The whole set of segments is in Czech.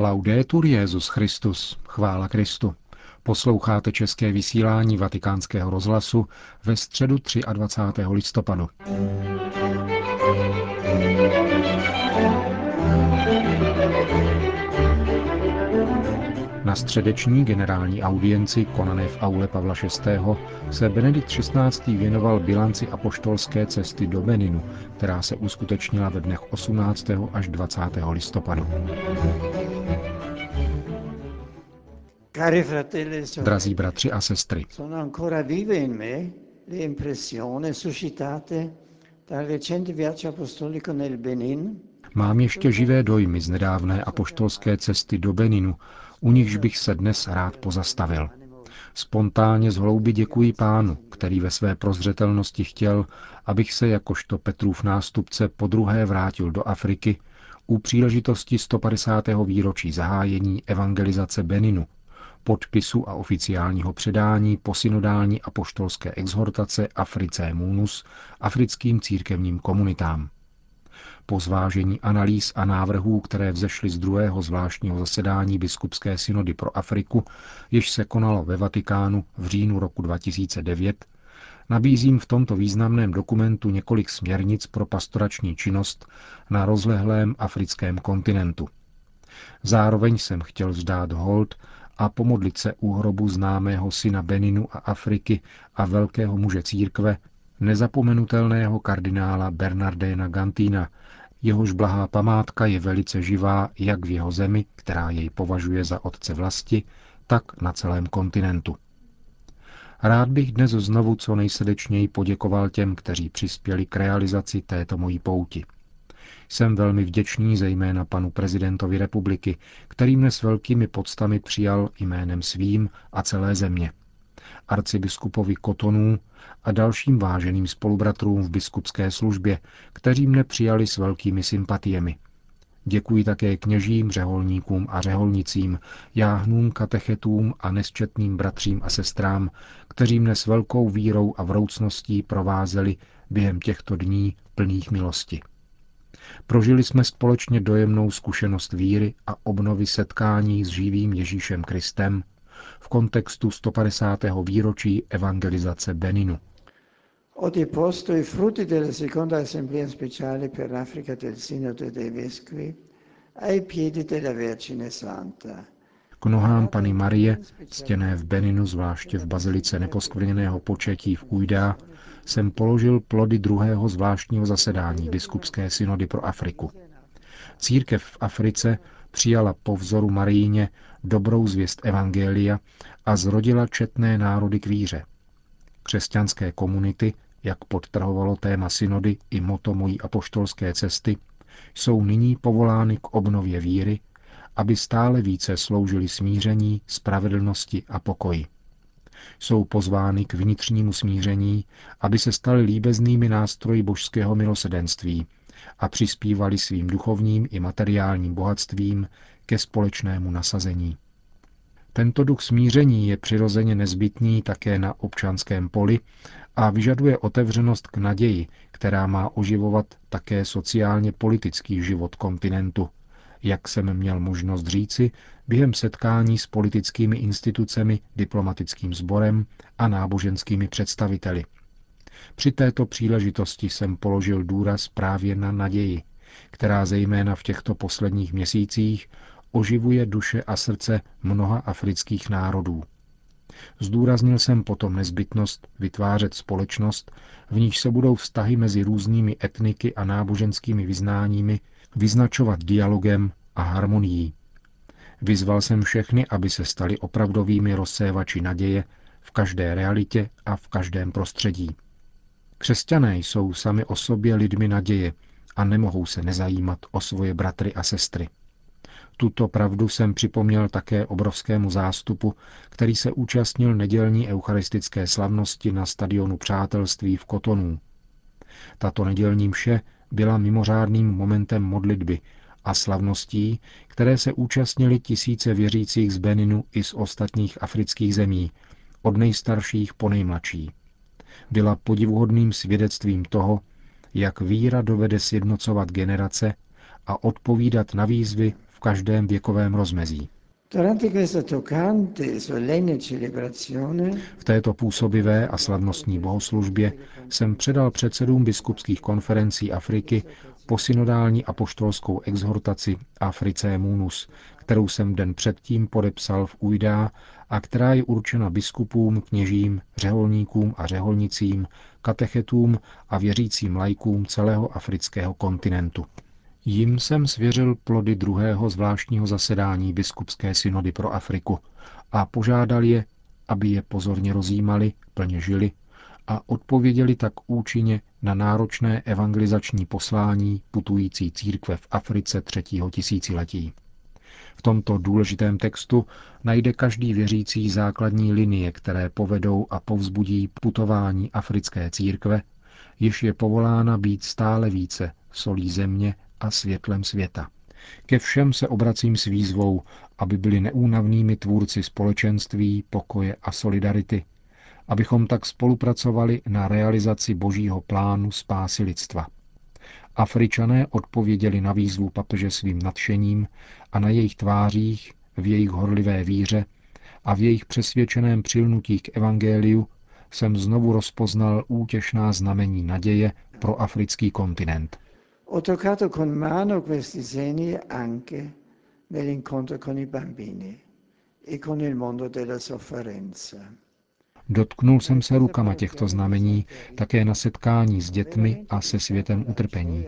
Laudetur Jezus Christus, chvála Kristu. Posloucháte české vysílání Vatikánského rozhlasu ve středu 23. listopadu. Na středeční generální audienci konané v aule Pavla VI. se Benedikt XVI. věnoval bilanci apoštolské cesty do Beninu, která se uskutečnila ve dnech 18. až 20. listopadu. Drazí bratři a sestry. Mám ještě živé dojmy z nedávné apoštolské cesty do Beninu, u nichž bych se dnes rád pozastavil. Spontánně z hlouby děkuji pánu, který ve své prozřetelnosti chtěl, abych se jakožto Petrův nástupce po druhé vrátil do Afriky u příležitosti 150. výročí zahájení evangelizace Beninu, podpisu a oficiálního předání posynodální apoštolské exhortace Africe Munus africkým církevním komunitám. Po zvážení analýz a návrhů, které vzešly z druhého zvláštního zasedání biskupské synody pro Afriku, jež se konalo ve Vatikánu v říjnu roku 2009, nabízím v tomto významném dokumentu několik směrnic pro pastorační činnost na rozlehlém africkém kontinentu. Zároveň jsem chtěl vzdát hold a pomodlit se u hrobu známého syna Beninu a Afriky a velkého muže církve, nezapomenutelného kardinála Bernardéna Gantína, jehož blahá památka je velice živá jak v jeho zemi, která jej považuje za otce vlasti, tak na celém kontinentu. Rád bych dnes znovu co nejsrdečněji poděkoval těm, kteří přispěli k realizaci této mojí pouti. Jsem velmi vděčný zejména panu prezidentovi republiky, který mne s velkými podstami přijal jménem svým a celé země. Arcibiskupovi Kotonů a dalším váženým spolubratrům v biskupské službě, kteří mne přijali s velkými sympatiemi. Děkuji také kněžím, řeholníkům a řeholnicím, jáhnům, katechetům a nesčetným bratřím a sestrám, kteří mne s velkou vírou a vroucností provázeli během těchto dní plných milosti. Prožili jsme společně dojemnou zkušenost víry a obnovy setkání s živým Ježíšem Kristem v kontextu 150. výročí evangelizace Beninu. Ho deposto i frutti della seconda assemblea speciale per l'Africa del Sinodo dei Vescovi ai piedi della Vergine Santa. K nohám Pany Marie, ctěné v Beninu, zvláště v bazilice neposkvrněného početí v Ujdá, jsem položil plody druhého zvláštního zasedání biskupské synody pro Afriku. Církev v Africe přijala po vzoru Maríně dobrou zvěst Evangelia a zrodila četné národy k víře. Křesťanské komunity, jak podtrhovalo téma synody i moto mojí apoštolské cesty, jsou nyní povolány k obnově víry, aby stále více sloužili smíření, spravedlnosti a pokoji. Jsou pozvány k vnitřnímu smíření, aby se stali líbeznými nástroji božského milosedenství a přispívali svým duchovním i materiálním bohatstvím ke společnému nasazení. Tento duch smíření je přirozeně nezbytný také na občanském poli a vyžaduje otevřenost k naději, která má oživovat také sociálně politický život kontinentu, jak jsem měl možnost říci během setkání s politickými institucemi, diplomatickým sborem a náboženskými představiteli. Při této příležitosti jsem položil důraz právě na naději, která zejména v těchto posledních měsících oživuje duše a srdce mnoha afrických národů. Zdůraznil jsem potom nezbytnost vytvářet společnost, v níž se budou vztahy mezi různými etniky a náboženskými vyznáními vyznačovat dialogem a harmonií. Vyzval jsem všechny, aby se stali opravdovými rozsévači naděje v každé realitě a v každém prostředí. Křesťané jsou sami o sobě lidmi naděje a nemohou se nezajímat o svoje bratry a sestry. Tuto pravdu jsem připomněl také obrovskému zástupu, který se účastnil nedělní eucharistické slavnosti na stadionu přátelství v Kotonu. Tato nedělní mše byla mimořádným momentem modlitby a slavností, které se účastnili tisíce věřících z Beninu i z ostatních afrických zemí, od nejstarších po nejmladší. Byla podivuhodným svědectvím toho, jak víra dovede sjednocovat generace a odpovídat na výzvy v každém věkovém rozmezí. V této působivé a slavnostní bohoslužbě jsem předal předsedům biskupských konferencí Afriky posynodální apoštolskou exhortaci Africe Munus, kterou jsem den předtím podepsal v Ujdá a která je určena biskupům, kněžím, řeholníkům a řeholnicím, katechetům a věřícím lajkům celého afrického kontinentu. Jim jsem svěřil plody druhého zvláštního zasedání biskupské synody pro Afriku a požádal je, aby je pozorně rozjímali, plně žili a odpověděli tak účinně na náročné evangelizační poslání putující církve v Africe třetího tisíciletí. V tomto důležitém textu najde každý věřící základní linie, které povedou a povzbudí putování africké církve, jež je povolána být stále více solí země a světlem světa. Ke všem se obracím s výzvou, aby byli neúnavnými tvůrci společenství, pokoje a solidarity, abychom tak spolupracovali na realizaci božího plánu spásy lidstva. Afričané odpověděli na výzvu papeže svým nadšením a na jejich tvářích, v jejich horlivé víře a v jejich přesvědčeném přilnutí k evangeliu jsem znovu rozpoznal útěšná znamení naděje pro africký kontinent. Ho toccato con mano questi segni anche nell'incontro con i bambini e con il mondo della sofferenza. Dotknul jsem se rukama těchto znamení také na setkání s dětmi a se světem utrpení.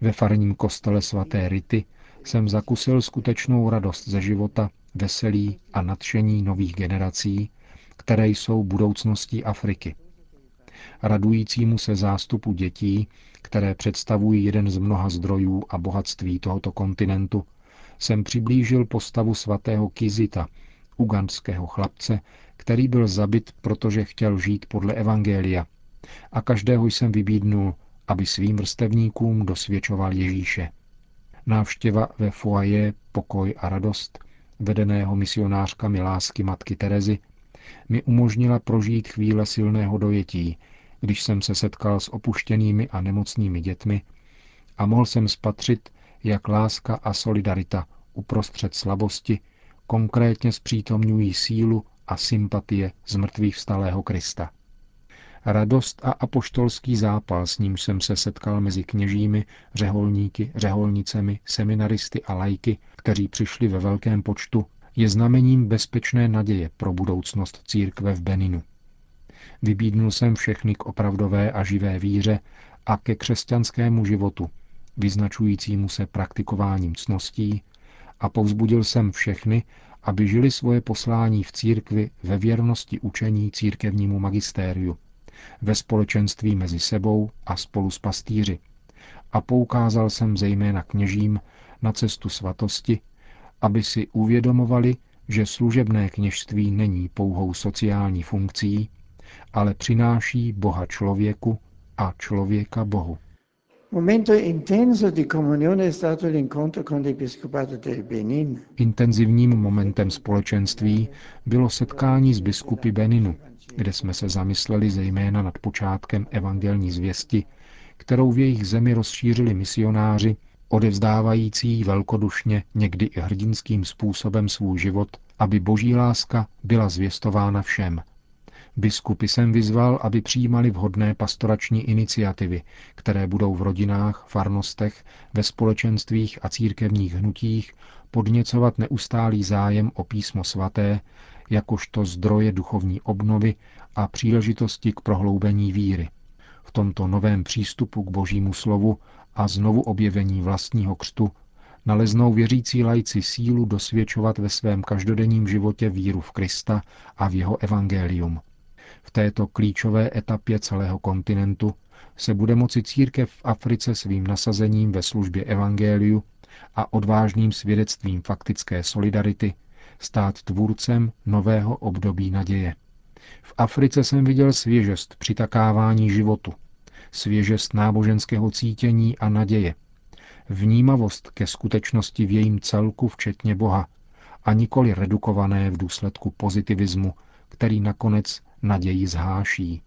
Ve farním kostele svaté Rity jsem zakusil skutečnou radost ze života, veselí a nadšení nových generací, které jsou budoucností Afriky. Radujícímu se zástupu dětí, které představují jeden z mnoha zdrojů a bohatství tohoto kontinentu, jsem přiblížil postavu svatého Kizita, ugandského chlapce, který byl zabit, protože chtěl žít podle Evangelia. A každého jsem vybídnul, aby svým vrstevníkům dosvědčoval Ježíše. Návštěva ve foaje Pokoj a radost, vedeného misionářkami lásky Matky Terezy, mi umožnila prožít chvíle silného dojetí, když jsem se setkal s opuštěnými a nemocnými dětmi a mohl jsem spatřit, jak láska a solidarita uprostřed slabosti konkrétně zpřítomňují sílu a sympatie z mrtvých vstalého Krista. Radost a apoštolský zápal, s ním jsem se setkal mezi kněžími, řeholníky, řeholnicemi, seminaristy a lajky, kteří přišli ve velkém počtu, je znamením bezpečné naděje pro budoucnost církve v Beninu. Vybídnul jsem všechny k opravdové a živé víře a ke křesťanskému životu, vyznačujícímu se praktikováním cností, a povzbudil jsem všechny, aby žili svoje poslání v církvi ve věrnosti učení církevnímu magistériu, ve společenství mezi sebou a spolu s pastýři. A poukázal jsem zejména kněžím na cestu svatosti, aby si uvědomovali, že služebné kněžství není pouhou sociální funkcí, ale přináší Boha člověku a člověka Bohu. Intenzivním momentem společenství bylo setkání s biskupy Beninu, kde jsme se zamysleli zejména nad počátkem evangelní zvěsti, kterou v jejich zemi rozšířili misionáři, odevzdávající velkodušně, někdy i hrdinským způsobem svůj život, aby boží láska byla zvěstována všem – Biskupy jsem vyzval, aby přijímali vhodné pastorační iniciativy, které budou v rodinách, farnostech, ve společenstvích a církevních hnutích podněcovat neustálý zájem o písmo svaté, jakožto zdroje duchovní obnovy a příležitosti k prohloubení víry. V tomto novém přístupu k božímu slovu a znovu objevení vlastního křtu naleznou věřící lajci sílu dosvědčovat ve svém každodenním životě víru v Krista a v jeho evangelium – v této klíčové etapě celého kontinentu se bude moci církev v Africe svým nasazením ve službě evangeliu a odvážným svědectvím faktické solidarity stát tvůrcem nového období naděje. V Africe jsem viděl svěžest přitakávání životu, svěžest náboženského cítění a naděje, vnímavost ke skutečnosti v jejím celku, včetně Boha, a nikoli redukované v důsledku pozitivismu, který nakonec naději zháší.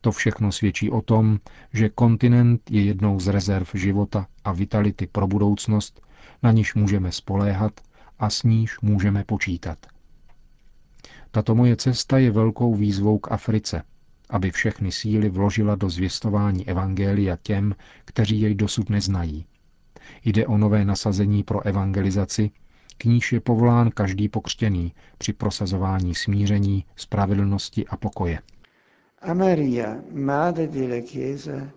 To všechno svědčí o tom, že kontinent je jednou z rezerv života a vitality pro budoucnost, na níž můžeme spoléhat a s níž můžeme počítat. Tato moje cesta je velkou výzvou k Africe, aby všechny síly vložila do zvěstování Evangelia těm, kteří jej dosud neznají. Jde o nové nasazení pro evangelizaci, k níž je povolán každý pokřtěný při prosazování smíření, spravedlnosti a pokoje. A Maria, Madre della Chiesa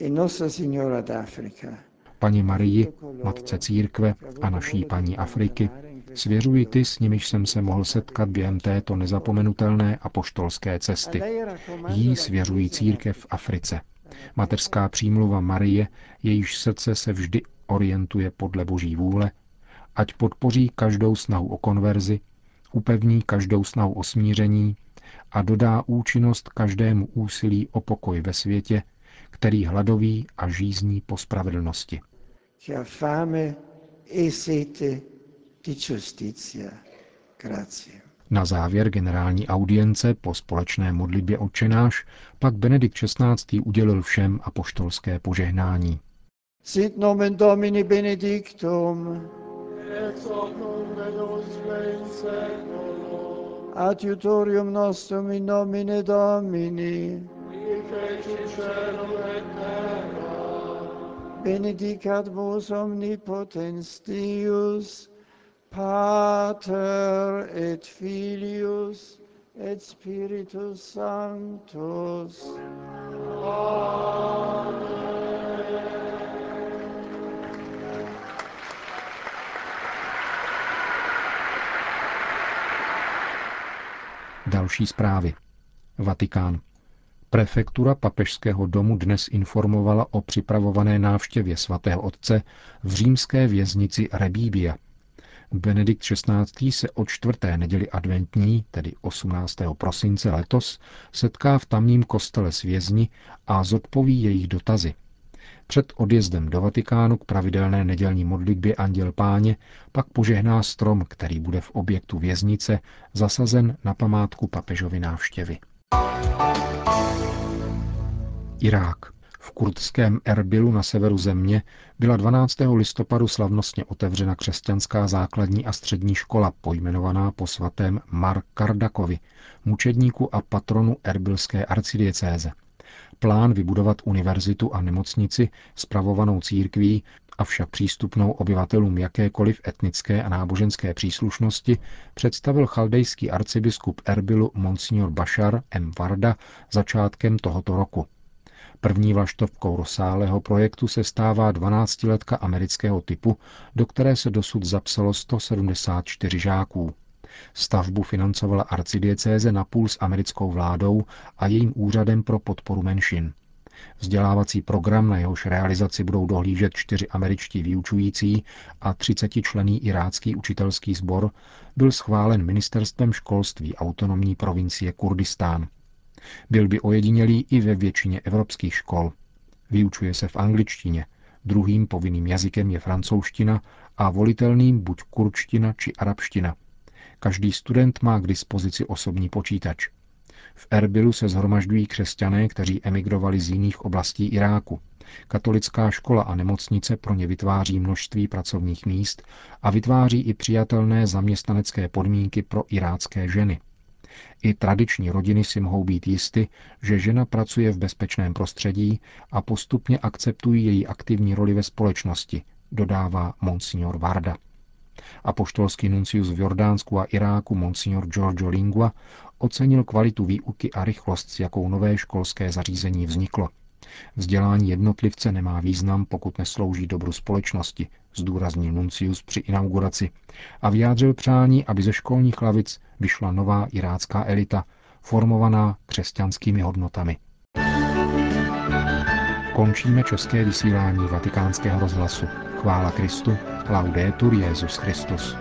e Nostra Signora d'Africa, Paní Marii, Matce Církve a naší paní Afriky, svěřuji ty, s nimiž jsem se mohl setkat během této nezapomenutelné apoštolské cesty. Jí svěřují církev v Africe. Mateřská přímluva Marie, jejíž srdce se vždy orientuje podle boží vůle, ať podpoří každou snahu o konverzi, upevní každou snahu o smíření a dodá účinnost každému úsilí o pokoj ve světě, který hladoví a žízní po spravedlnosti. Na závěr generální audience po společné modlitbě odčenáš pak Benedikt XVI. udělil všem apoštolské požehnání. Sit nomen Domini benedictum, ex hoc nunc Adiutorium nostrum in nomine Domini, qui feci celum et terra, benedicat vos omnipotens Deus, Pater et Filius et Spiritus Sanctus. Amen. Další zprávy. Vatikán. Prefektura papežského domu dnes informovala o připravované návštěvě svatého otce v římské věznici Rebíbia. Benedikt XVI. se od čtvrté neděli adventní, tedy 18. prosince letos, setká v tamním kostele s vězni a zodpoví jejich dotazy. Před odjezdem do Vatikánu k pravidelné nedělní modlitbě Anděl Páně pak požehná strom, který bude v objektu věznice zasazen na památku papežovy návštěvy. Irák. V kurdském Erbilu na severu země byla 12. listopadu slavnostně otevřena křesťanská základní a střední škola pojmenovaná po svatém Mar Kardakovi, mučedníku a patronu erbilské arcidiecéze. Plán vybudovat univerzitu a nemocnici spravovanou církví, avšak přístupnou obyvatelům jakékoliv etnické a náboženské příslušnosti, představil chaldejský arcibiskup Erbilu Monsignor Bashar M. Varda začátkem tohoto roku. První vlaštovkou rozsáhlého projektu se stává 12-letka amerického typu, do které se dosud zapsalo 174 žáků. Stavbu financovala arcidiecéze napůl s americkou vládou a jejím úřadem pro podporu menšin. Vzdělávací program, na jehož realizaci budou dohlížet čtyři američtí vyučující a 30 člený irácký učitelský sbor, byl schválen ministerstvem školství autonomní provincie Kurdistán. Byl by ojedinělý i ve většině evropských škol. Vyučuje se v angličtině, druhým povinným jazykem je francouzština a volitelným buď kurčtina či arabština. Každý student má k dispozici osobní počítač. V Erbilu se zhromažďují křesťané, kteří emigrovali z jiných oblastí Iráku. Katolická škola a nemocnice pro ně vytváří množství pracovních míst a vytváří i přijatelné zaměstnanecké podmínky pro irácké ženy. I tradiční rodiny si mohou být jisty, že žena pracuje v bezpečném prostředí a postupně akceptují její aktivní roli ve společnosti, dodává monsignor Varda. Apoštolský nuncius v Jordánsku a Iráku Monsignor Giorgio Lingua ocenil kvalitu výuky a rychlost, s jakou nové školské zařízení vzniklo. Vzdělání jednotlivce nemá význam, pokud neslouží dobru společnosti, zdůraznil Nuncius při inauguraci a vyjádřil přání, aby ze školních lavic vyšla nová irácká elita, formovaná křesťanskými hodnotami. Končíme české vysílání vatikánského rozhlasu. Chvála Kristu, laudetur Jezus Christus.